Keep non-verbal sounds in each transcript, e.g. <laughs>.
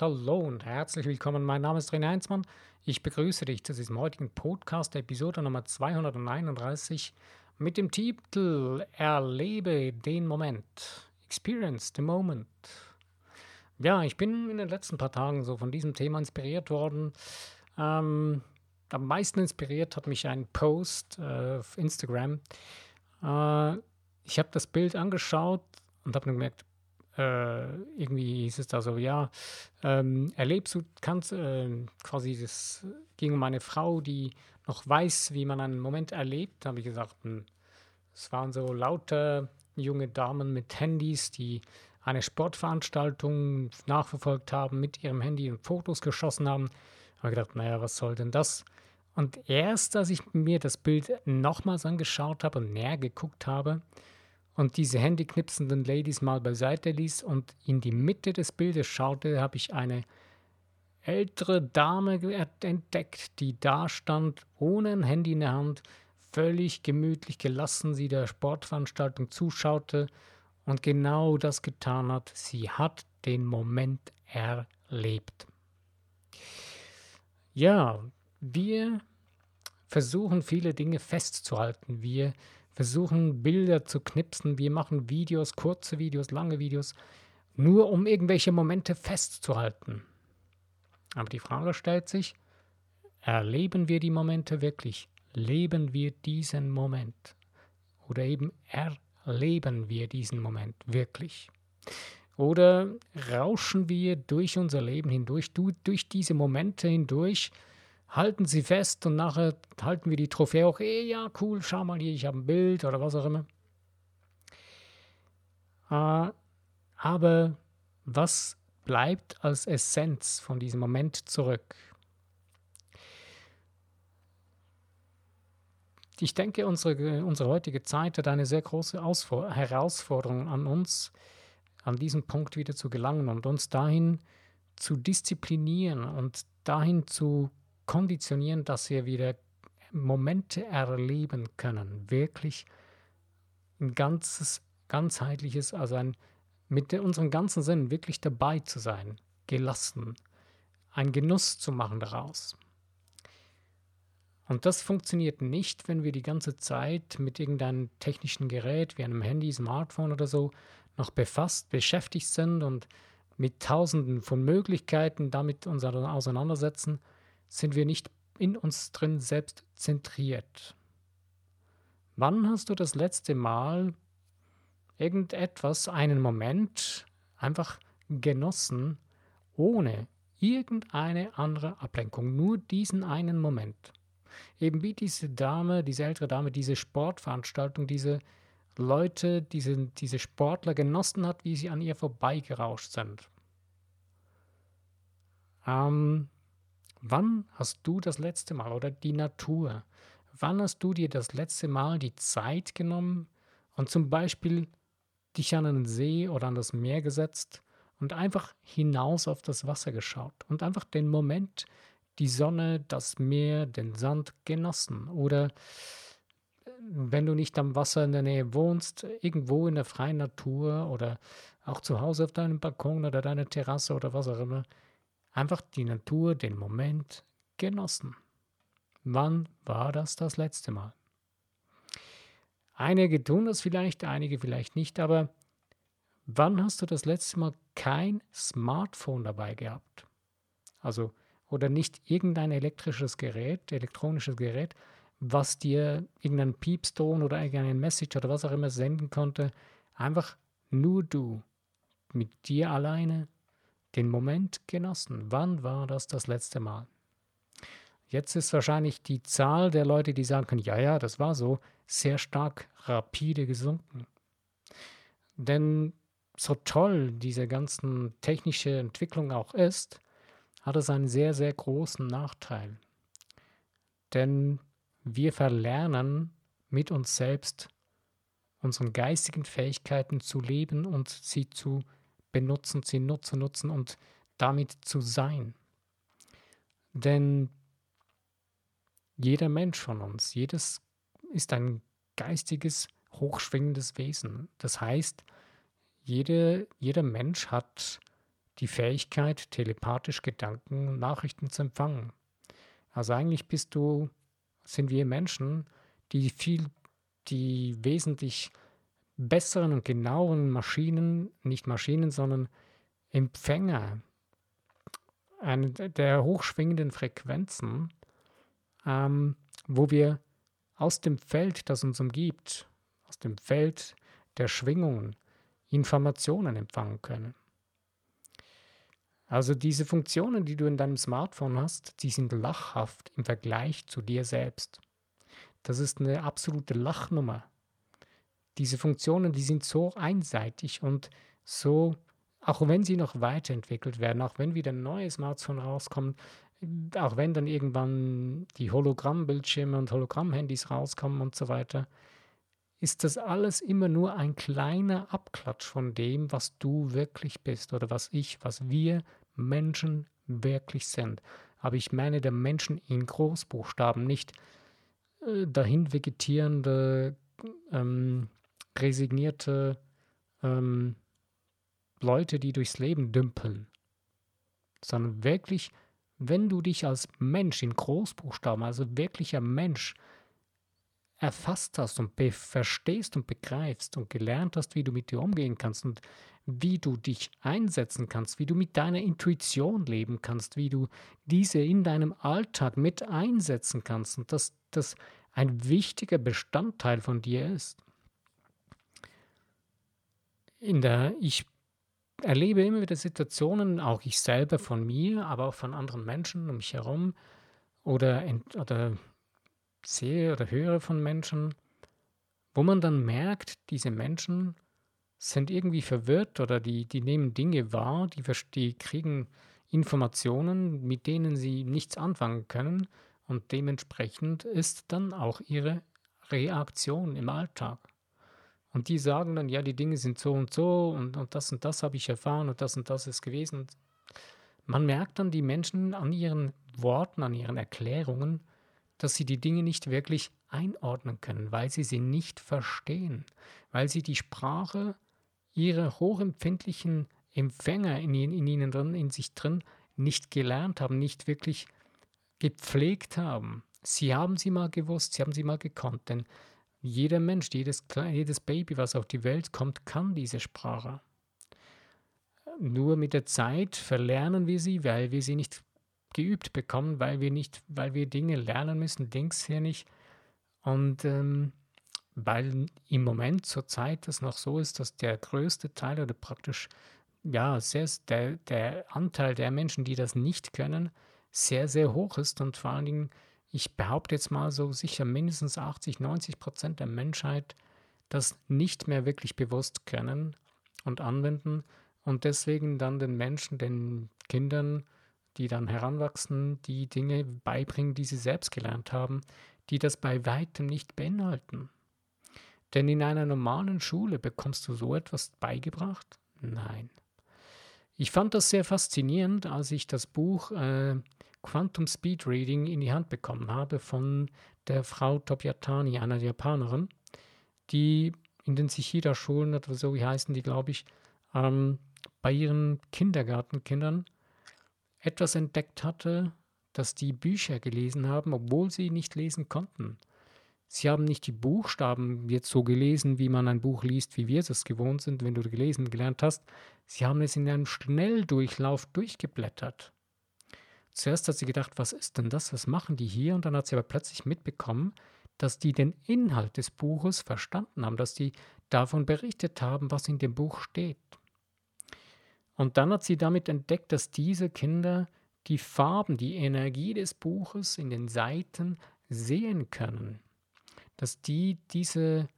Hallo und herzlich willkommen. Mein Name ist René Heinzmann. Ich begrüße dich zu diesem heutigen Podcast, Episode Nummer 231 mit dem Titel Erlebe den Moment. Experience the Moment. Ja, ich bin in den letzten paar Tagen so von diesem Thema inspiriert worden. Ähm, am meisten inspiriert hat mich ein Post äh, auf Instagram. Äh, ich habe das Bild angeschaut und habe gemerkt, äh, irgendwie hieß es da so, ja, ähm, erlebst du, kannst äh, quasi, das ging um eine Frau, die noch weiß, wie man einen Moment erlebt, habe ich gesagt, hm, es waren so lauter junge Damen mit Handys, die eine Sportveranstaltung nachverfolgt haben, mit ihrem Handy und Fotos geschossen haben. Habe ich gedacht, naja, was soll denn das? Und erst, als ich mir das Bild nochmals angeschaut habe und näher geguckt habe, und diese handyknipsenden Ladies mal beiseite ließ und in die Mitte des Bildes schaute, habe ich eine ältere Dame entdeckt, die da stand, ohne ein Handy in der Hand, völlig gemütlich gelassen sie der Sportveranstaltung zuschaute und genau das getan hat. Sie hat den Moment erlebt. Ja, wir versuchen viele Dinge festzuhalten. Wir versuchen Bilder zu knipsen, wir machen Videos, kurze Videos, lange Videos, nur um irgendwelche Momente festzuhalten. Aber die Frage stellt sich, erleben wir die Momente wirklich? Leben wir diesen Moment? Oder eben erleben wir diesen Moment wirklich? Oder rauschen wir durch unser Leben hindurch, durch diese Momente hindurch, halten sie fest und nachher halten wir die Trophäe auch, eh, ja, cool, schau mal hier, ich habe ein Bild oder was auch immer. Äh, aber was bleibt als Essenz von diesem Moment zurück? Ich denke, unsere, unsere heutige Zeit hat eine sehr große Ausfor Herausforderung an uns, an diesen Punkt wieder zu gelangen und uns dahin zu disziplinieren und dahin zu konditionieren, dass wir wieder Momente erleben können, wirklich ein ganzes, ganzheitliches, also ein, mit unserem ganzen Sinn wirklich dabei zu sein, gelassen, einen Genuss zu machen daraus. Und das funktioniert nicht, wenn wir die ganze Zeit mit irgendeinem technischen Gerät wie einem Handy, Smartphone oder so noch befasst, beschäftigt sind und mit tausenden von Möglichkeiten damit uns auseinandersetzen sind wir nicht in uns drin selbst zentriert. Wann hast du das letzte Mal irgendetwas, einen Moment einfach genossen, ohne irgendeine andere Ablenkung, nur diesen einen Moment? Eben wie diese Dame, diese ältere Dame, diese Sportveranstaltung, diese Leute, diese, diese Sportler genossen hat, wie sie an ihr vorbeigerauscht sind. Ähm, Wann hast du das letzte Mal oder die Natur? Wann hast du dir das letzte Mal die Zeit genommen und zum Beispiel dich an einen See oder an das Meer gesetzt und einfach hinaus auf das Wasser geschaut und einfach den Moment, die Sonne, das Meer, den Sand genossen oder äh, wenn du nicht am Wasser in der Nähe wohnst, irgendwo in der freien Natur oder auch zu Hause auf deinem Balkon oder deiner Terrasse oder was auch immer, einfach die Natur, den Moment genossen. Wann war das das letzte Mal? Einige tun das vielleicht, einige vielleicht nicht, aber wann hast du das letzte Mal kein Smartphone dabei gehabt? Also, oder nicht irgendein elektrisches Gerät, elektronisches Gerät, was dir irgendeinen Piepston oder irgendeinen Message oder was auch immer senden konnte. Einfach nur du, mit dir alleine, den Moment genossen. Wann war das das letzte Mal? Jetzt ist wahrscheinlich die Zahl der Leute, die sagen können, ja, ja, das war so, sehr stark rapide gesunken. Denn so toll diese ganzen technische Entwicklung auch ist, hat es einen sehr, sehr großen Nachteil. Denn wir verlernen mit uns selbst unseren geistigen Fähigkeiten zu leben und sie zu benutzen, sie nutzen, nutzen und damit zu sein. Denn jeder Mensch von uns, jedes ist ein geistiges, hochschwingendes Wesen. Das heißt, jede, jeder Mensch hat die Fähigkeit, telepathisch Gedanken und Nachrichten zu empfangen. Also eigentlich bist du, sind wir Menschen, die viel, die wesentlich besseren und genaueren Maschinen, nicht Maschinen, sondern Empfänger eine der hochschwingenden Frequenzen, ähm, wo wir aus dem Feld, das uns umgibt, aus dem Feld der Schwingungen, Informationen empfangen können. Also diese Funktionen, die du in deinem Smartphone hast, die sind lachhaft im Vergleich zu dir selbst. Das ist eine absolute Lachnummer. Diese Funktionen, die sind so einseitig und so, auch wenn sie noch weiterentwickelt werden, auch wenn wieder neue Smartphones rauskommen, auch wenn dann irgendwann die Hologrammbildschirme und Hologrammhandys rauskommen und so weiter, ist das alles immer nur ein kleiner Abklatsch von dem, was du wirklich bist oder was ich, was wir Menschen wirklich sind. Aber ich meine der Menschen in Großbuchstaben, nicht äh, dahin vegetierende, ähm, resignierte ähm, Leute, die durchs Leben dümpeln, sondern wirklich, wenn du dich als Mensch in Großbuchstaben, also wirklicher Mensch, erfasst hast und verstehst und begreifst und gelernt hast, wie du mit dir umgehen kannst und wie du dich einsetzen kannst, wie du mit deiner Intuition leben kannst, wie du diese in deinem Alltag mit einsetzen kannst und dass das ein wichtiger Bestandteil von dir ist. In der, ich erlebe immer wieder Situationen, auch ich selber von mir, aber auch von anderen Menschen um mich herum oder, oder sehe oder höre von Menschen, wo man dann merkt, diese Menschen sind irgendwie verwirrt oder die, die nehmen Dinge wahr, die, die kriegen Informationen, mit denen sie nichts anfangen können und dementsprechend ist dann auch ihre Reaktion im Alltag. Und die sagen dann, ja, die Dinge sind so und so und, und das und das habe ich erfahren und das und das ist gewesen. Und man merkt dann die Menschen an ihren Worten, an ihren Erklärungen, dass sie die Dinge nicht wirklich einordnen können, weil sie sie nicht verstehen, weil sie die Sprache ihrer hochempfindlichen Empfänger in, in ihnen drin, in sich drin, nicht gelernt haben, nicht wirklich gepflegt haben. Sie haben sie mal gewusst, sie haben sie mal gekonnt, denn jeder Mensch, jedes, jedes Baby, was auf die Welt kommt, kann diese Sprache. Nur mit der Zeit verlernen wir sie, weil wir sie nicht geübt bekommen, weil wir nicht, weil wir Dinge lernen müssen, Dings hier nicht. Und ähm, weil im Moment zur Zeit es noch so ist, dass der größte Teil oder praktisch, ja, sehr, der, der Anteil der Menschen, die das nicht können, sehr, sehr hoch ist und vor allen Dingen, ich behaupte jetzt mal so sicher mindestens 80, 90 Prozent der Menschheit das nicht mehr wirklich bewusst können und anwenden und deswegen dann den Menschen, den Kindern, die dann heranwachsen, die Dinge beibringen, die sie selbst gelernt haben, die das bei weitem nicht beinhalten. Denn in einer normalen Schule bekommst du so etwas beigebracht? Nein. Ich fand das sehr faszinierend, als ich das Buch äh, Quantum Speed Reading in die Hand bekommen habe von der Frau Tobiatani, einer Japanerin, die in den Sichida-Schulen oder so, wie heißen die, glaube ich, ähm, bei ihren Kindergartenkindern etwas entdeckt hatte, dass die Bücher gelesen haben, obwohl sie nicht lesen konnten. Sie haben nicht die Buchstaben jetzt so gelesen, wie man ein Buch liest, wie wir es gewohnt sind, wenn du gelesen gelernt hast. Sie haben es in einem Schnelldurchlauf durchgeblättert. Zuerst hat sie gedacht, was ist denn das? Was machen die hier? Und dann hat sie aber plötzlich mitbekommen, dass die den Inhalt des Buches verstanden haben, dass die davon berichtet haben, was in dem Buch steht. Und dann hat sie damit entdeckt, dass diese Kinder die Farben, die Energie des Buches in den Seiten sehen können. Dass die diese,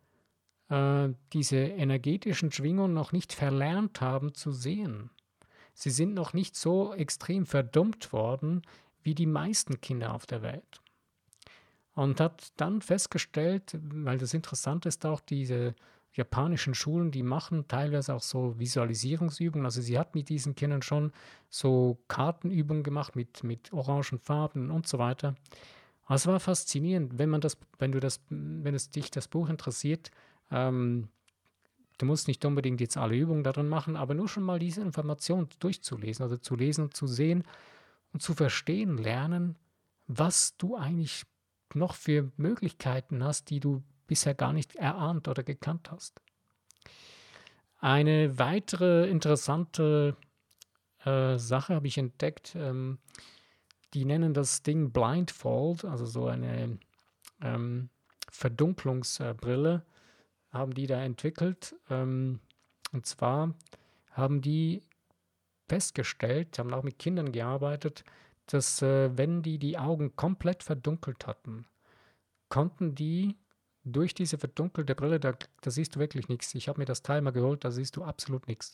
äh, diese energetischen Schwingungen noch nicht verlernt haben zu sehen. Sie sind noch nicht so extrem verdummt worden wie die meisten Kinder auf der Welt. Und hat dann festgestellt, weil das Interessante ist auch, diese japanischen Schulen, die machen teilweise auch so Visualisierungsübungen. Also sie hat mit diesen Kindern schon so Kartenübungen gemacht mit, mit orangen Farben und so weiter. Es war faszinierend, wenn man das, wenn du das, wenn es dich das Buch interessiert, ähm, Du musst nicht unbedingt jetzt alle Übungen darin machen, aber nur schon mal diese Information durchzulesen oder zu lesen und zu sehen und zu verstehen lernen, was du eigentlich noch für Möglichkeiten hast, die du bisher gar nicht erahnt oder gekannt hast. Eine weitere interessante äh, Sache habe ich entdeckt. Ähm, die nennen das Ding Blindfold, also so eine ähm, Verdunklungsbrille, haben die da entwickelt. Ähm, und zwar haben die festgestellt, haben auch mit Kindern gearbeitet, dass äh, wenn die die Augen komplett verdunkelt hatten, konnten die durch diese verdunkelte Brille, da, da siehst du wirklich nichts. Ich habe mir das mal geholt, da siehst du absolut nichts.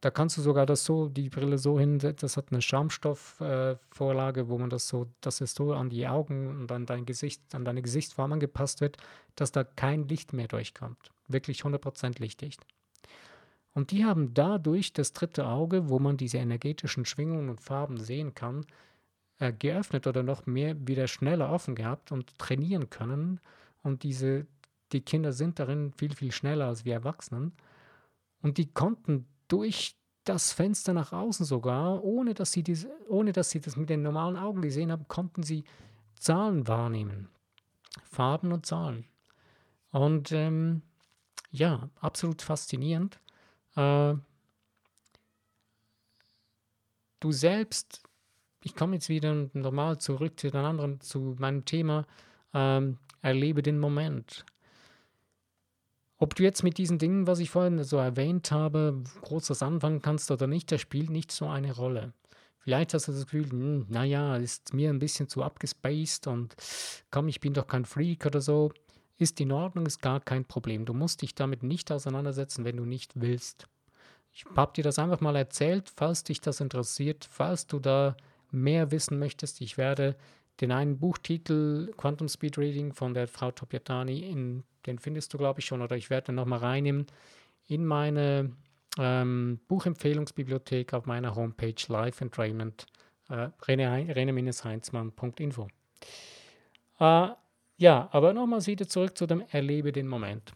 Da kannst du sogar das so, die Brille so hinsetzen, das hat eine Schaumstoffvorlage, äh, wo man das so, dass es so an die Augen und an dein Gesicht, an deine Gesichtsform angepasst wird, dass da kein Licht mehr durchkommt. Wirklich 100% lichtdicht. Und die haben dadurch das dritte Auge, wo man diese energetischen Schwingungen und Farben sehen kann, äh, geöffnet oder noch mehr wieder schneller offen gehabt und trainieren können. Und diese, die Kinder sind darin viel, viel schneller als wir Erwachsenen. Und die konnten durch das Fenster nach außen sogar, ohne dass sie, diese, ohne dass sie das mit den normalen Augen gesehen haben, konnten sie Zahlen wahrnehmen. Farben und Zahlen. Und ähm, ja, absolut faszinierend. Äh, du selbst, ich komme jetzt wieder normal zurück zu anderen, zu meinem Thema, ähm, erlebe den Moment. Ob du jetzt mit diesen Dingen, was ich vorhin so erwähnt habe, großes anfangen kannst oder nicht, das spielt nicht so eine Rolle. Vielleicht hast du das Gefühl, hm, naja, ist mir ein bisschen zu abgespaced und komm, ich bin doch kein Freak oder so. Ist in Ordnung, ist gar kein Problem. Du musst dich damit nicht auseinandersetzen, wenn du nicht willst. Ich habe dir das einfach mal erzählt, falls dich das interessiert, falls du da mehr wissen möchtest. Ich werde den einen Buchtitel Quantum Speed Reading von der Frau Topiatani in den findest du, glaube ich, schon, oder ich werde den nochmal reinnehmen in meine ähm, Buchempfehlungsbibliothek auf meiner Homepage Life Entrainment, äh, rene-heinzmann.info. Äh, ja, aber nochmals wieder zurück zu dem Erlebe den Moment.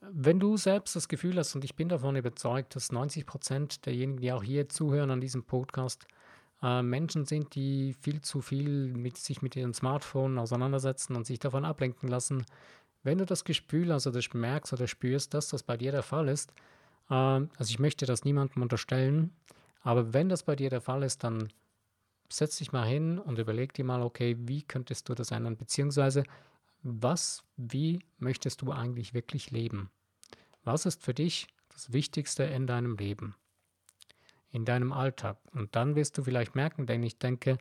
Wenn du selbst das Gefühl hast, und ich bin davon überzeugt, dass 90 Prozent derjenigen, die auch hier zuhören an diesem Podcast, äh, Menschen sind, die viel zu viel mit sich mit ihrem Smartphone auseinandersetzen und sich davon ablenken lassen. Wenn du das Gefühl hast oder merkst oder spürst, dass das bei dir der Fall ist, äh, also ich möchte das niemandem unterstellen, aber wenn das bei dir der Fall ist, dann setz dich mal hin und überleg dir mal, okay, wie könntest du das ändern, beziehungsweise was, wie möchtest du eigentlich wirklich leben? Was ist für dich das Wichtigste in deinem Leben? In deinem Alltag. Und dann wirst du vielleicht merken, denn ich denke,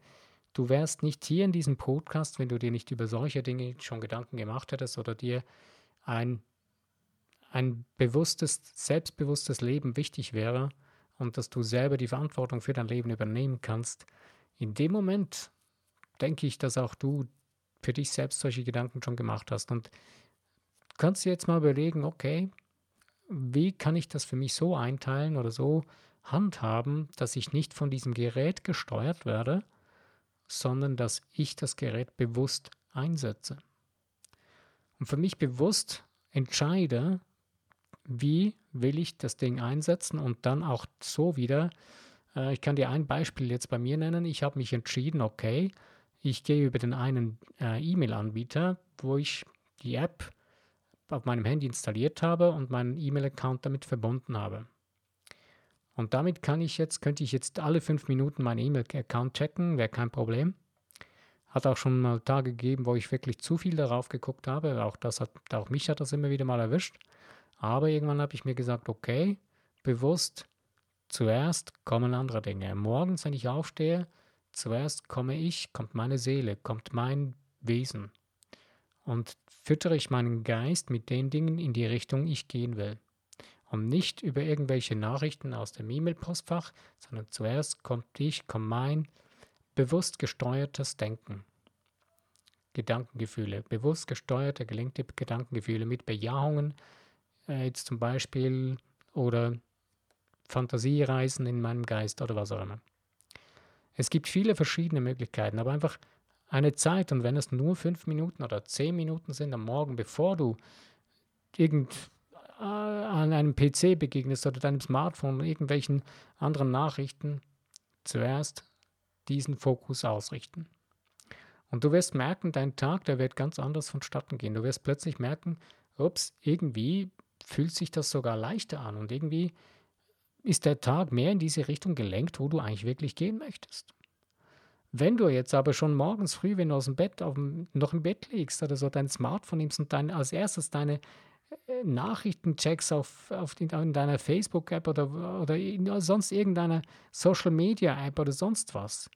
du wärst nicht hier in diesem Podcast, wenn du dir nicht über solche Dinge schon Gedanken gemacht hättest oder dir ein, ein bewusstes, selbstbewusstes Leben wichtig wäre und dass du selber die Verantwortung für dein Leben übernehmen kannst. In dem Moment denke ich, dass auch du für dich selbst solche Gedanken schon gemacht hast. Und kannst dir jetzt mal überlegen, okay, wie kann ich das für mich so einteilen oder so handhaben, dass ich nicht von diesem Gerät gesteuert werde, sondern dass ich das Gerät bewusst einsetze. Und für mich bewusst entscheide, wie will ich das Ding einsetzen und dann auch so wieder. Äh, ich kann dir ein Beispiel jetzt bei mir nennen. Ich habe mich entschieden, okay, ich gehe über den einen äh, E-Mail-Anbieter, wo ich die App auf meinem Handy installiert habe und meinen E-Mail-Account damit verbunden habe. Und damit kann ich jetzt, könnte ich jetzt alle fünf Minuten meinen E-Mail-Account checken, wäre kein Problem. Hat auch schon mal Tage gegeben, wo ich wirklich zu viel darauf geguckt habe. Auch das hat, auch mich hat das immer wieder mal erwischt. Aber irgendwann habe ich mir gesagt, okay, bewusst, zuerst kommen andere Dinge. Morgens, wenn ich aufstehe, zuerst komme ich, kommt meine Seele, kommt mein Wesen. Und füttere ich meinen Geist mit den Dingen in die Richtung ich gehen will und nicht über irgendwelche Nachrichten aus dem E-Mail-Postfach, sondern zuerst kommt ich, kommt mein bewusst gesteuertes Denken. Gedankengefühle, bewusst gesteuerte, gelenkte Gedankengefühle mit Bejahungen, äh, jetzt zum Beispiel, oder Fantasiereisen in meinem Geist oder was auch immer. Es gibt viele verschiedene Möglichkeiten, aber einfach eine Zeit und wenn es nur fünf Minuten oder zehn Minuten sind am Morgen, bevor du irgend an einem PC begegnest oder deinem Smartphone oder irgendwelchen anderen Nachrichten, zuerst diesen Fokus ausrichten. Und du wirst merken, dein Tag, der wird ganz anders vonstatten gehen. Du wirst plötzlich merken, ups, irgendwie fühlt sich das sogar leichter an und irgendwie ist der Tag mehr in diese Richtung gelenkt, wo du eigentlich wirklich gehen möchtest. Wenn du jetzt aber schon morgens früh, wenn du aus dem Bett auf, noch im Bett liegst oder so dein Smartphone nimmst und dann als erstes deine äh, Nachrichten checkst auf, auf die, in deiner Facebook-App oder, oder in, sonst irgendeiner Social-Media-App oder sonst was,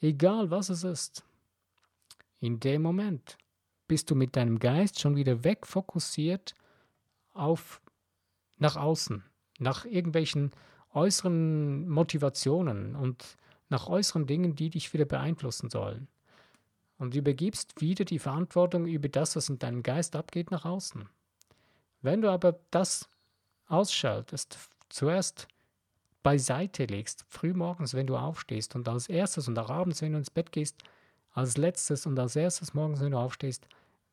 egal was es ist, in dem Moment bist du mit deinem Geist schon wieder wegfokussiert auf nach außen, nach irgendwelchen äußeren Motivationen und nach äußeren Dingen, die dich wieder beeinflussen sollen. Und übergibst wieder die Verantwortung über das, was in deinem Geist abgeht, nach außen. Wenn du aber das ausschaltest, zuerst beiseite legst, frühmorgens, wenn du aufstehst und als erstes und auch abends, wenn du ins Bett gehst, als letztes und als erstes morgens, wenn du aufstehst,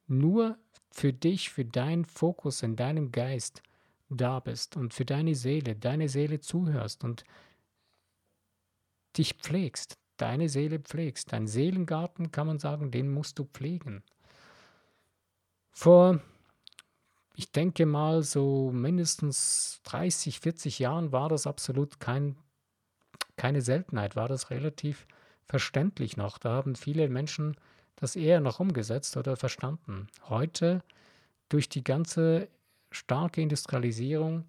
nur für dich, für deinen Fokus in deinem Geist da bist und für deine Seele, deine Seele zuhörst und dich pflegst, deine Seele pflegst. Dein Seelengarten, kann man sagen, den musst du pflegen. Vor, ich denke mal, so mindestens 30, 40 Jahren war das absolut kein, keine Seltenheit, war das relativ verständlich noch. Da haben viele Menschen das eher noch umgesetzt oder verstanden. Heute, durch die ganze starke Industrialisierung,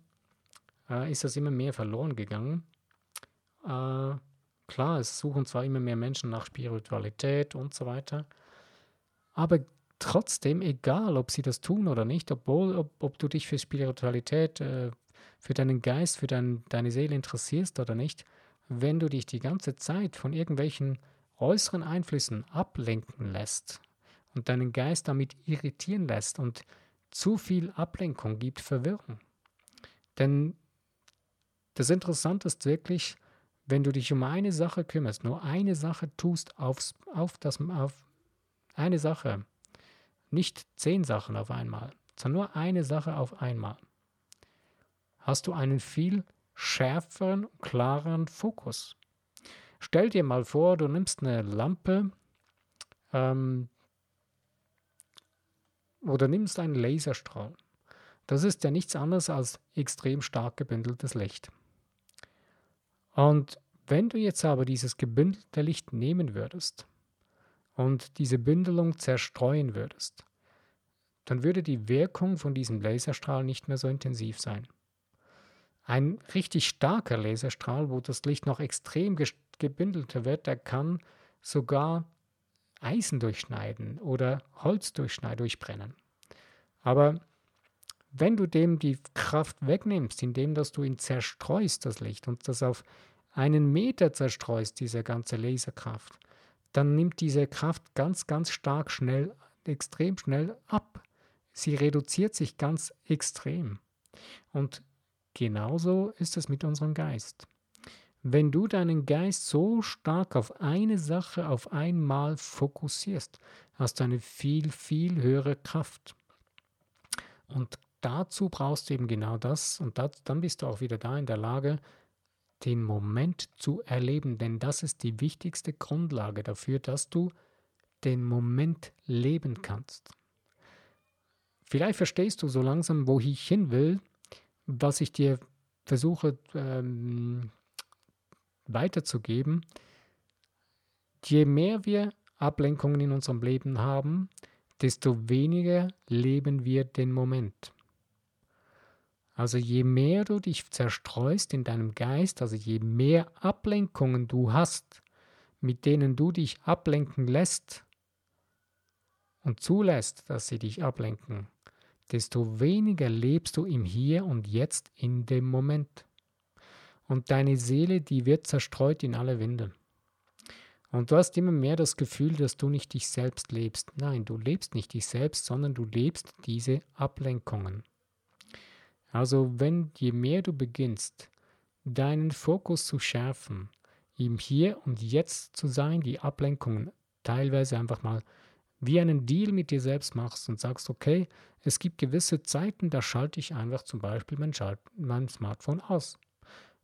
äh, ist das immer mehr verloren gegangen. Äh, klar, es suchen zwar immer mehr Menschen nach Spiritualität und so weiter, aber trotzdem, egal ob sie das tun oder nicht, obwohl, ob, ob du dich für Spiritualität, äh, für deinen Geist, für dein, deine Seele interessierst oder nicht, wenn du dich die ganze Zeit von irgendwelchen äußeren Einflüssen ablenken lässt und deinen Geist damit irritieren lässt und zu viel Ablenkung gibt Verwirrung. Denn das Interessante ist wirklich, wenn du dich um eine Sache kümmerst, nur eine Sache tust, aufs, auf, das, auf eine Sache, nicht zehn Sachen auf einmal, sondern nur eine Sache auf einmal, hast du einen viel schärferen, klareren Fokus. Stell dir mal vor, du nimmst eine Lampe ähm, oder nimmst einen Laserstrahl. Das ist ja nichts anderes als extrem stark gebündeltes Licht. Und wenn du jetzt aber dieses gebündelte Licht nehmen würdest und diese Bündelung zerstreuen würdest, dann würde die Wirkung von diesem Laserstrahl nicht mehr so intensiv sein. Ein richtig starker Laserstrahl, wo das Licht noch extrem gebündelter wird, der kann sogar Eisen durchschneiden oder Holz durchbrennen. Aber wenn du dem die Kraft wegnimmst, indem dass du ihn zerstreust, das Licht, und das auf einen Meter zerstreust, diese ganze Laserkraft, dann nimmt diese Kraft ganz, ganz stark schnell, extrem schnell ab. Sie reduziert sich ganz extrem. Und Genauso ist es mit unserem Geist. Wenn du deinen Geist so stark auf eine Sache auf einmal fokussierst, hast du eine viel, viel höhere Kraft. Und dazu brauchst du eben genau das und das, dann bist du auch wieder da in der Lage, den Moment zu erleben, denn das ist die wichtigste Grundlage dafür, dass du den Moment leben kannst. Vielleicht verstehst du so langsam, wo ich hin will, was ich dir versuche ähm, weiterzugeben, je mehr wir Ablenkungen in unserem Leben haben, desto weniger leben wir den Moment. Also je mehr du dich zerstreust in deinem Geist, also je mehr Ablenkungen du hast, mit denen du dich ablenken lässt und zulässt, dass sie dich ablenken, desto weniger lebst du im Hier und Jetzt in dem Moment. Und deine Seele, die wird zerstreut in alle Winde. Und du hast immer mehr das Gefühl, dass du nicht dich selbst lebst. Nein, du lebst nicht dich selbst, sondern du lebst diese Ablenkungen. Also wenn je mehr du beginnst, deinen Fokus zu schärfen, im Hier und Jetzt zu sein, die Ablenkungen teilweise einfach mal wie einen Deal mit dir selbst machst und sagst, okay, es gibt gewisse Zeiten, da schalte ich einfach zum Beispiel mein, Schalt mein Smartphone aus.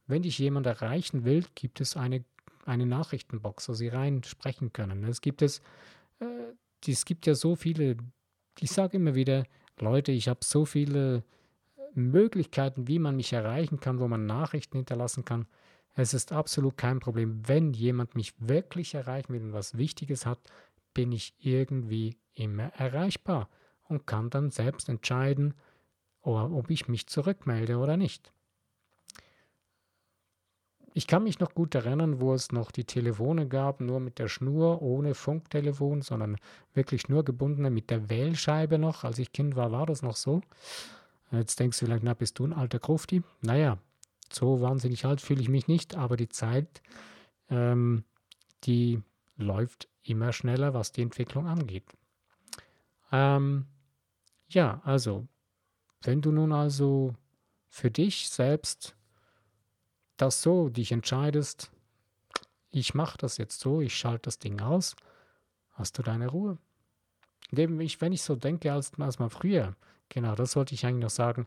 Wenn dich jemand erreichen will, gibt es eine, eine Nachrichtenbox, wo sie rein sprechen können. Es gibt es, äh, es gibt ja so viele, ich sage immer wieder, Leute, ich habe so viele Möglichkeiten, wie man mich erreichen kann, wo man Nachrichten hinterlassen kann. Es ist absolut kein Problem. Wenn jemand mich wirklich erreichen will und was Wichtiges hat, bin ich irgendwie immer erreichbar und kann dann selbst entscheiden, ob ich mich zurückmelde oder nicht. Ich kann mich noch gut erinnern, wo es noch die Telefone gab, nur mit der Schnur, ohne Funktelefon, sondern wirklich schnurgebundene mit der Wählscheibe noch. Als ich Kind war, war das noch so. Jetzt denkst du vielleicht, na, bist du ein alter Krufti? Naja, so wahnsinnig alt fühle ich mich nicht, aber die Zeit, ähm, die läuft immer schneller, was die Entwicklung angeht. Ähm, ja, also, wenn du nun also für dich selbst das so dich entscheidest, ich mache das jetzt so, ich schalte das Ding aus, hast du deine Ruhe. Wenn ich so denke, als, als man früher, genau, das wollte ich eigentlich noch sagen,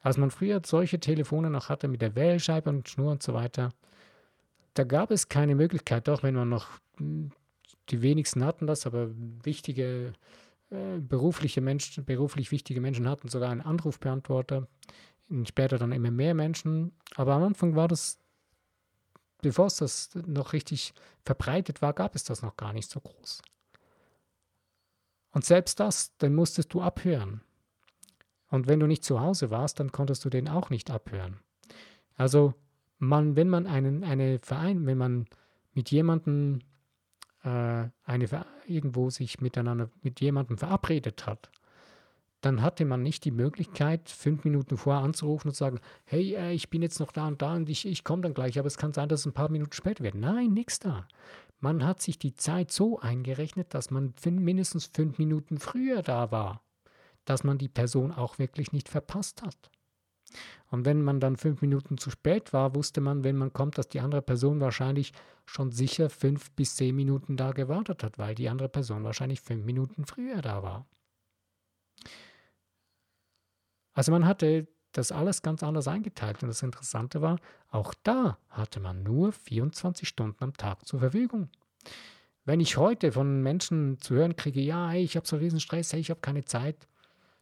als man früher solche Telefone noch hatte mit der Wählscheibe und Schnur und so weiter, da gab es keine Möglichkeit, doch wenn man noch, hm, die wenigsten hatten das, aber wichtige äh, berufliche Menschen, beruflich wichtige Menschen hatten sogar einen Anrufbeantworter, später dann immer mehr Menschen, aber am Anfang war das, bevor es das noch richtig verbreitet war, gab es das noch gar nicht so groß. Und selbst das, dann musstest du abhören. Und wenn du nicht zu Hause warst, dann konntest du den auch nicht abhören. Also man, wenn man einen eine Verein, wenn man mit jemandem äh, eine irgendwo sich miteinander mit jemandem verabredet hat, dann hatte man nicht die Möglichkeit, fünf Minuten vorher anzurufen und zu sagen, hey, äh, ich bin jetzt noch da und da und ich, ich komme dann gleich, aber es kann sein, dass es ein paar Minuten später wird. Nein, nichts da. Man hat sich die Zeit so eingerechnet, dass man mindestens fünf Minuten früher da war dass man die Person auch wirklich nicht verpasst hat. Und wenn man dann fünf Minuten zu spät war, wusste man, wenn man kommt, dass die andere Person wahrscheinlich schon sicher fünf bis zehn Minuten da gewartet hat, weil die andere Person wahrscheinlich fünf Minuten früher da war. Also man hatte das alles ganz anders eingeteilt. Und das Interessante war, auch da hatte man nur 24 Stunden am Tag zur Verfügung. Wenn ich heute von Menschen zu hören kriege, ja, ich habe so riesen Stress, ich habe keine Zeit,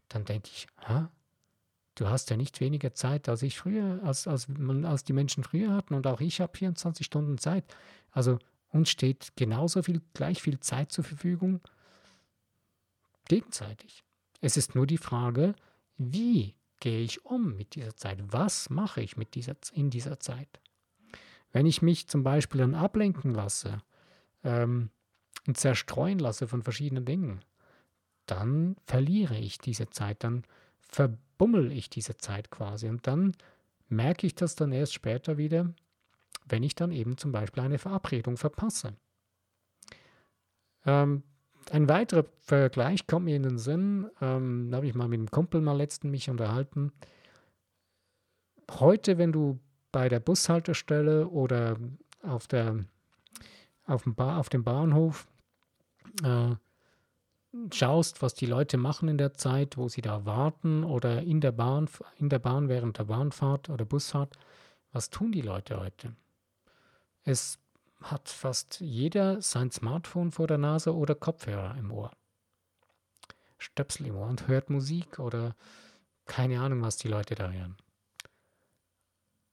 dann denke ich, ha, du hast ja nicht weniger Zeit als ich früher, als, als, als die Menschen früher hatten und auch ich habe 24 Stunden Zeit. Also uns steht genauso viel, gleich viel Zeit zur Verfügung, gegenseitig. Es ist nur die Frage, wie gehe ich um mit dieser Zeit? Was mache ich mit dieser, in dieser Zeit? Wenn ich mich zum Beispiel dann ablenken lasse ähm, und zerstreuen lasse von verschiedenen Dingen, dann verliere ich diese Zeit, dann verbummel ich diese Zeit quasi. Und dann merke ich das dann erst später wieder, wenn ich dann eben zum Beispiel eine Verabredung verpasse. Ähm, ein weiterer Vergleich kommt mir in den Sinn, ähm, da habe ich mal mit einem Kumpel mal letzten mich unterhalten. Heute, wenn du bei der Bushaltestelle oder auf, der, auf, dem, ba auf dem Bahnhof äh, schaust, was die Leute machen in der Zeit, wo sie da warten oder in der Bahn, in der Bahn während der Bahnfahrt oder Busfahrt, was tun die Leute heute? Es hat fast jeder sein Smartphone vor der Nase oder Kopfhörer im Ohr. Stöpsel im Ohr und hört Musik oder keine Ahnung, was die Leute da hören.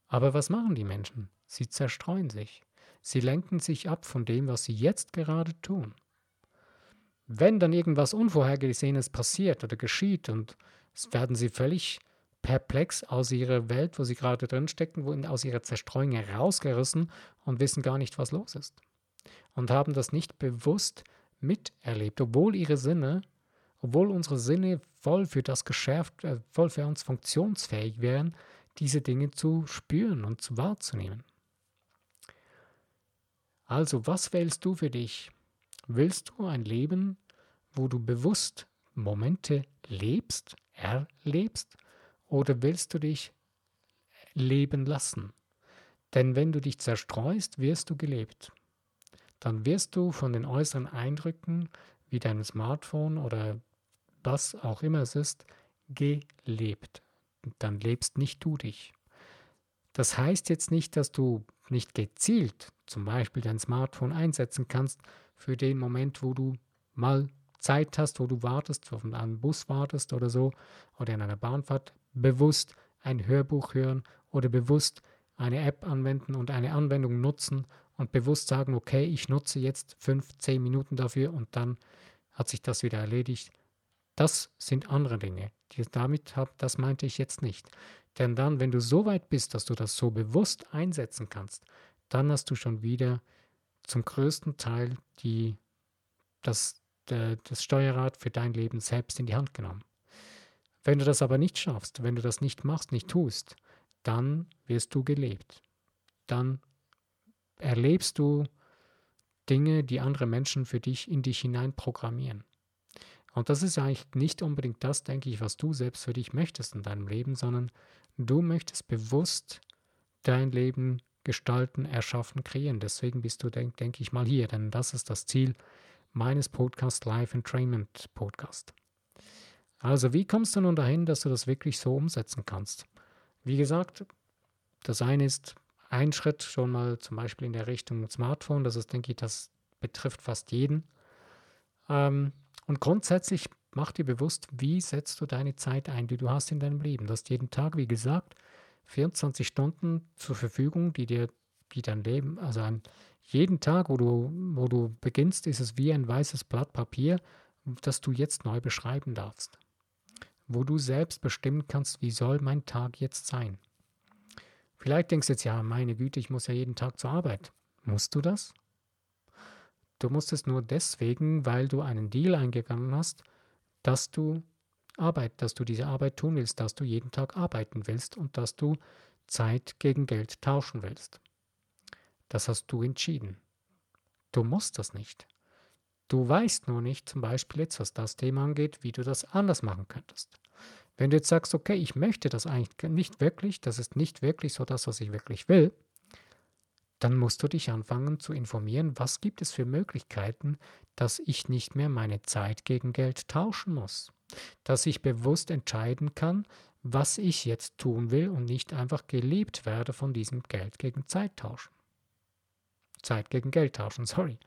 Aber was machen die Menschen? Sie zerstreuen sich. Sie lenken sich ab von dem, was sie jetzt gerade tun wenn dann irgendwas Unvorhergesehenes passiert oder geschieht und es werden sie völlig perplex aus ihrer Welt, wo sie gerade drin stecken, aus ihrer Zerstreuung herausgerissen und wissen gar nicht, was los ist. Und haben das nicht bewusst miterlebt, obwohl ihre Sinne, obwohl unsere Sinne voll für das geschärft, äh, voll für uns funktionsfähig wären, diese Dinge zu spüren und zu wahrzunehmen. Also, was wählst du für dich? Willst du ein Leben, wo du bewusst Momente lebst, erlebst, oder willst du dich leben lassen? Denn wenn du dich zerstreust, wirst du gelebt. Dann wirst du von den äußeren Eindrücken, wie deinem Smartphone oder was auch immer es ist, gelebt. Dann lebst nicht du dich. Das heißt jetzt nicht, dass du nicht gezielt zum Beispiel dein Smartphone einsetzen kannst für den Moment, wo du mal Zeit hast, wo du wartest, auf einen Bus wartest oder so, oder in einer Bahnfahrt, bewusst ein Hörbuch hören oder bewusst eine App anwenden und eine Anwendung nutzen und bewusst sagen, okay, ich nutze jetzt fünf, zehn Minuten dafür und dann hat sich das wieder erledigt. Das sind andere Dinge. Die damit hab, das meinte ich jetzt nicht. Denn dann, wenn du so weit bist, dass du das so bewusst einsetzen kannst, dann hast du schon wieder zum größten Teil die, das, das Steuerrad für dein Leben selbst in die Hand genommen. Wenn du das aber nicht schaffst, wenn du das nicht machst, nicht tust, dann wirst du gelebt. Dann erlebst du Dinge, die andere Menschen für dich in dich hinein programmieren. Und das ist eigentlich nicht unbedingt das, denke ich, was du selbst für dich möchtest in deinem Leben, sondern du möchtest bewusst dein Leben gestalten, erschaffen, kreieren. Deswegen bist du, denke denk ich mal, hier, denn das ist das Ziel meines Podcast Life Entrainment Podcast. Also, wie kommst du nun dahin, dass du das wirklich so umsetzen kannst? Wie gesagt, das eine ist ein Schritt schon mal zum Beispiel in der Richtung Smartphone. Das ist, denke ich, das betrifft fast jeden. Ähm, und grundsätzlich mach dir bewusst, wie setzt du deine Zeit ein, die du hast in deinem Leben. Du hast jeden Tag, wie gesagt, 24 Stunden zur Verfügung, die dir, die dein Leben, also an jeden Tag, wo du, wo du beginnst, ist es wie ein weißes Blatt Papier, das du jetzt neu beschreiben darfst. Wo du selbst bestimmen kannst, wie soll mein Tag jetzt sein. Vielleicht denkst du jetzt, ja, meine Güte, ich muss ja jeden Tag zur Arbeit. Musst du das? Du musst es nur deswegen, weil du einen Deal eingegangen hast, dass du Arbeit, dass du diese Arbeit tun willst, dass du jeden Tag arbeiten willst und dass du Zeit gegen Geld tauschen willst. Das hast du entschieden. Du musst das nicht. Du weißt nur nicht, zum Beispiel jetzt, was das Thema angeht, wie du das anders machen könntest. Wenn du jetzt sagst, okay, ich möchte das eigentlich nicht wirklich, das ist nicht wirklich so das, was ich wirklich will, dann musst du dich anfangen zu informieren, was gibt es für Möglichkeiten, dass ich nicht mehr meine Zeit gegen Geld tauschen muss dass ich bewusst entscheiden kann, was ich jetzt tun will und nicht einfach gelebt werde von diesem Geld gegen Zeit tauschen. Zeit gegen Geld tauschen, <laughs> sorry.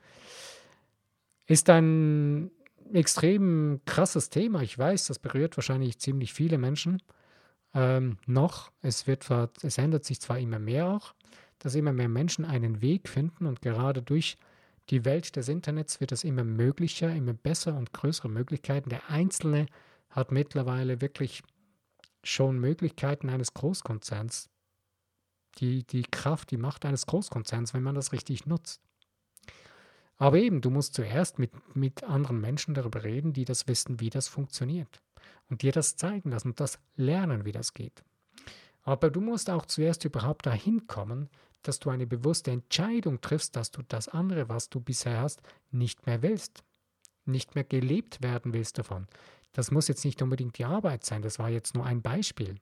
Ist ein extrem krasses Thema. Ich weiß, das berührt wahrscheinlich ziemlich viele Menschen. Ähm, noch, es, wird, es ändert sich zwar immer mehr auch, dass immer mehr Menschen einen Weg finden und gerade durch die Welt des Internets wird es immer möglicher, immer besser und größere Möglichkeiten. Der Einzelne hat mittlerweile wirklich schon Möglichkeiten eines Großkonzerns, die, die Kraft, die Macht eines Großkonzerns, wenn man das richtig nutzt. Aber eben, du musst zuerst mit, mit anderen Menschen darüber reden, die das wissen, wie das funktioniert. Und dir das zeigen lassen und das lernen, wie das geht. Aber du musst auch zuerst überhaupt dahin kommen, dass du eine bewusste Entscheidung triffst, dass du das andere, was du bisher hast, nicht mehr willst, nicht mehr gelebt werden willst davon. Das muss jetzt nicht unbedingt die Arbeit sein, das war jetzt nur ein Beispiel.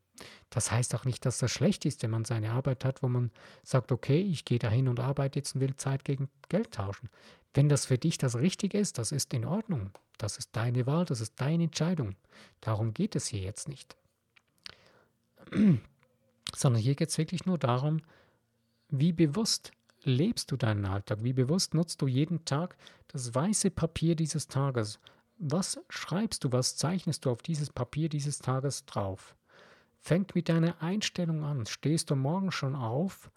Das heißt auch nicht, dass das schlecht ist, wenn man seine Arbeit hat, wo man sagt, okay, ich gehe dahin und arbeite jetzt und will Zeit gegen Geld tauschen. Wenn das für dich das Richtige ist, das ist in Ordnung. Das ist deine Wahl, das ist deine Entscheidung. Darum geht es hier jetzt nicht. <clears throat> Sondern hier geht es wirklich nur darum, wie bewusst lebst du deinen Alltag? Wie bewusst nutzt du jeden Tag das weiße Papier dieses Tages? Was schreibst du, was zeichnest du auf dieses Papier dieses Tages drauf? Fängt mit deiner Einstellung an. Stehst du morgen schon auf,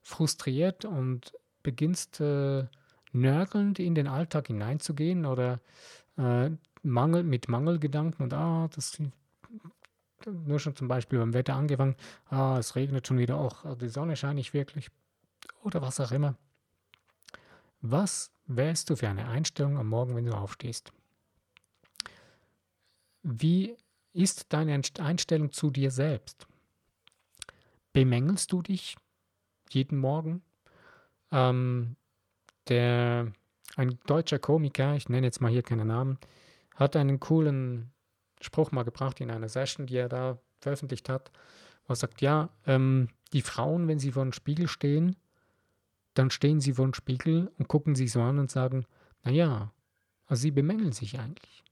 frustriert und beginnst äh, nörgelnd in den Alltag hineinzugehen oder äh, Mangel, mit Mangelgedanken und ah, das nur schon zum Beispiel beim Wetter angefangen, ah, es regnet schon wieder, auch die Sonne scheint nicht wirklich oder was auch immer. Was wählst du für eine Einstellung am Morgen, wenn du aufstehst? Wie ist deine Einstellung zu dir selbst? Bemängelst du dich jeden Morgen? Ähm, der, ein deutscher Komiker, ich nenne jetzt mal hier keinen Namen, hat einen coolen Spruch mal gebracht in einer Session, die er da veröffentlicht hat, wo er sagt, ja, ähm, die Frauen, wenn sie vor dem Spiegel stehen, dann stehen sie vor dem Spiegel und gucken sich so an und sagen, naja, Also sie bemängeln sich eigentlich.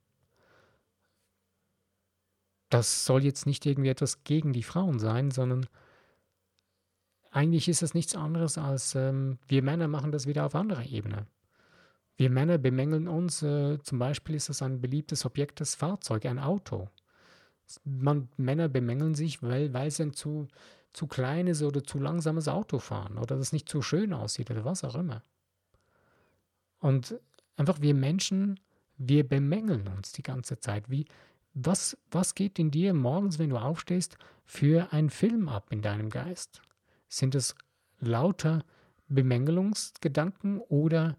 Das soll jetzt nicht irgendwie etwas gegen die Frauen sein, sondern eigentlich ist es nichts anderes als ähm, wir Männer machen das wieder auf anderer Ebene. Wir Männer bemängeln uns, äh, zum Beispiel ist das ein beliebtes Objekt das Fahrzeug, ein Auto. Man, Männer bemängeln sich, weil, weil sie ein zu, zu kleines oder zu langsames Auto fahren oder das nicht so schön aussieht oder was auch immer. Und einfach wir Menschen, wir bemängeln uns die ganze Zeit. Wie, was, was geht in dir morgens, wenn du aufstehst, für einen Film ab in deinem Geist? Sind es lauter Bemängelungsgedanken oder,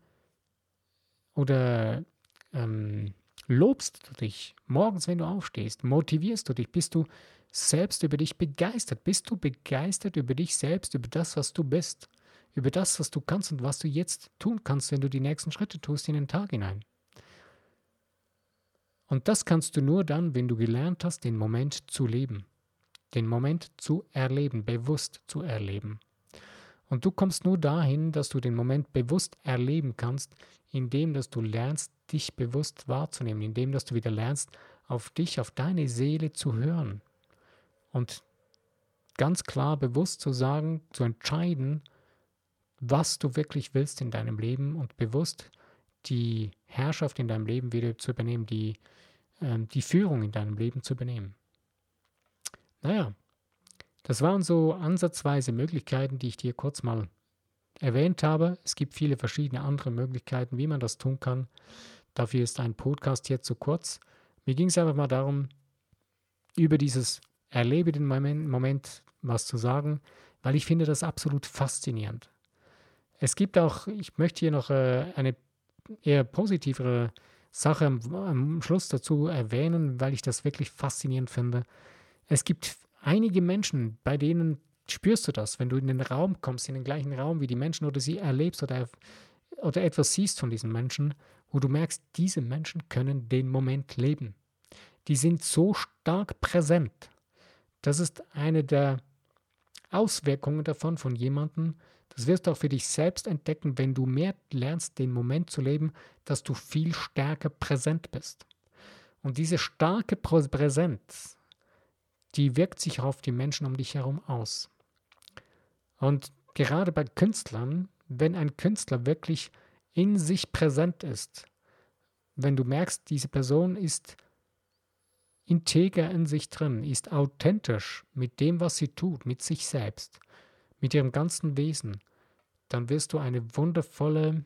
oder ähm, lobst du dich morgens, wenn du aufstehst? Motivierst du dich? Bist du selbst über dich begeistert? Bist du begeistert über dich selbst, über das, was du bist? Über das, was du kannst und was du jetzt tun kannst, wenn du die nächsten Schritte tust in den Tag hinein? Und das kannst du nur dann, wenn du gelernt hast, den Moment zu leben den Moment zu erleben, bewusst zu erleben. Und du kommst nur dahin, dass du den Moment bewusst erleben kannst, indem dass du lernst, dich bewusst wahrzunehmen, indem dass du wieder lernst, auf dich, auf deine Seele zu hören. Und ganz klar bewusst zu sagen, zu entscheiden, was du wirklich willst in deinem Leben und bewusst die Herrschaft in deinem Leben wieder zu übernehmen, die, äh, die Führung in deinem Leben zu übernehmen. Naja, das waren so ansatzweise Möglichkeiten, die ich dir kurz mal erwähnt habe. Es gibt viele verschiedene andere Möglichkeiten, wie man das tun kann. Dafür ist ein Podcast jetzt zu kurz. Mir ging es einfach mal darum, über dieses Erlebe den Moment, Moment was zu sagen, weil ich finde das absolut faszinierend. Es gibt auch, ich möchte hier noch äh, eine eher positivere Sache am, Schluss dazu erwähnen, weil ich das wirklich faszinierend finde. Es gibt einige Menschen, bei denen spürst du das, wenn du in den Raum kommst, in den gleichen Raum wie die Menschen oder sie erlebst oder, oder etwas siehst von diesen Menschen, wo du merkst, diese Menschen können den Moment leben. Die sind so stark präsent. Das ist eine der Auswirkungen davon von jemandem. Das wirst du auch für dich selbst entdecken, wenn du mehr lernst, den Moment zu leben, dass du viel stärker präsent bist. Und diese starke Präsenz die wirkt sich auf die Menschen um dich herum aus. Und gerade bei Künstlern, wenn ein Künstler wirklich in sich präsent ist, wenn du merkst, diese Person ist integer in sich drin, ist authentisch mit dem, was sie tut, mit sich selbst, mit ihrem ganzen Wesen, dann wirst du eine wundervolle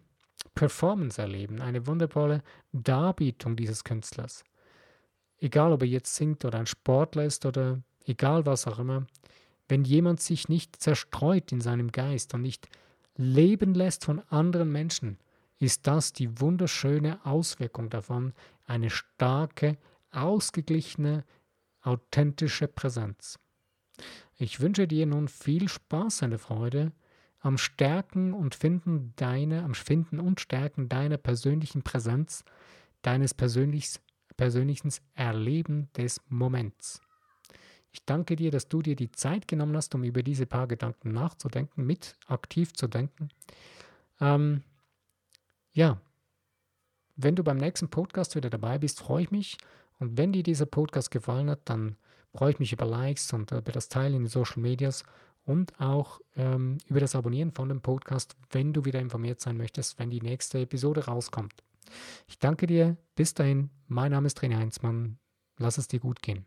Performance erleben, eine wundervolle Darbietung dieses Künstlers egal ob er jetzt singt oder ein Sportler ist oder egal was auch immer, wenn jemand sich nicht zerstreut in seinem Geist und nicht leben lässt von anderen Menschen, ist das die wunderschöne Auswirkung davon, eine starke, ausgeglichene, authentische Präsenz. Ich wünsche dir nun viel Spaß und Freude am Stärken und Finden deiner, am Finden und Stärken deiner persönlichen Präsenz, deines persönlichen persönlichen Erleben des Moments. Ich danke dir, dass du dir die Zeit genommen hast, um über diese paar Gedanken nachzudenken, mit aktiv zu denken. Ähm, ja, wenn du beim nächsten Podcast wieder dabei bist, freue ich mich. Und wenn dir dieser Podcast gefallen hat, dann freue ich mich über Likes und über das Teilen in den Social Medias und auch ähm, über das Abonnieren von dem Podcast, wenn du wieder informiert sein möchtest, wenn die nächste Episode rauskommt. Ich danke dir. Bis dahin. Mein Name ist René Heinzmann. Lass es dir gut gehen.